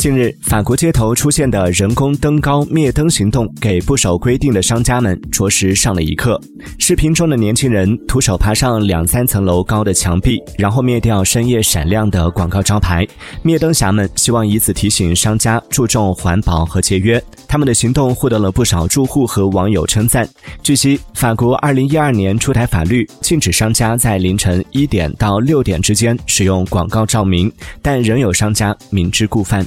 近日，法国街头出现的人工登高灭灯行动，给不守规定的商家们着实上了一课。视频中的年轻人徒手爬上两三层楼高的墙壁，然后灭掉深夜闪亮的广告招牌。灭灯侠们希望以此提醒商家注重环保和节约。他们的行动获得了不少住户和网友称赞。据悉，法国二零一二年出台法律，禁止商家在凌晨一点到六点之间使用广告照明，但仍有商家明知故犯。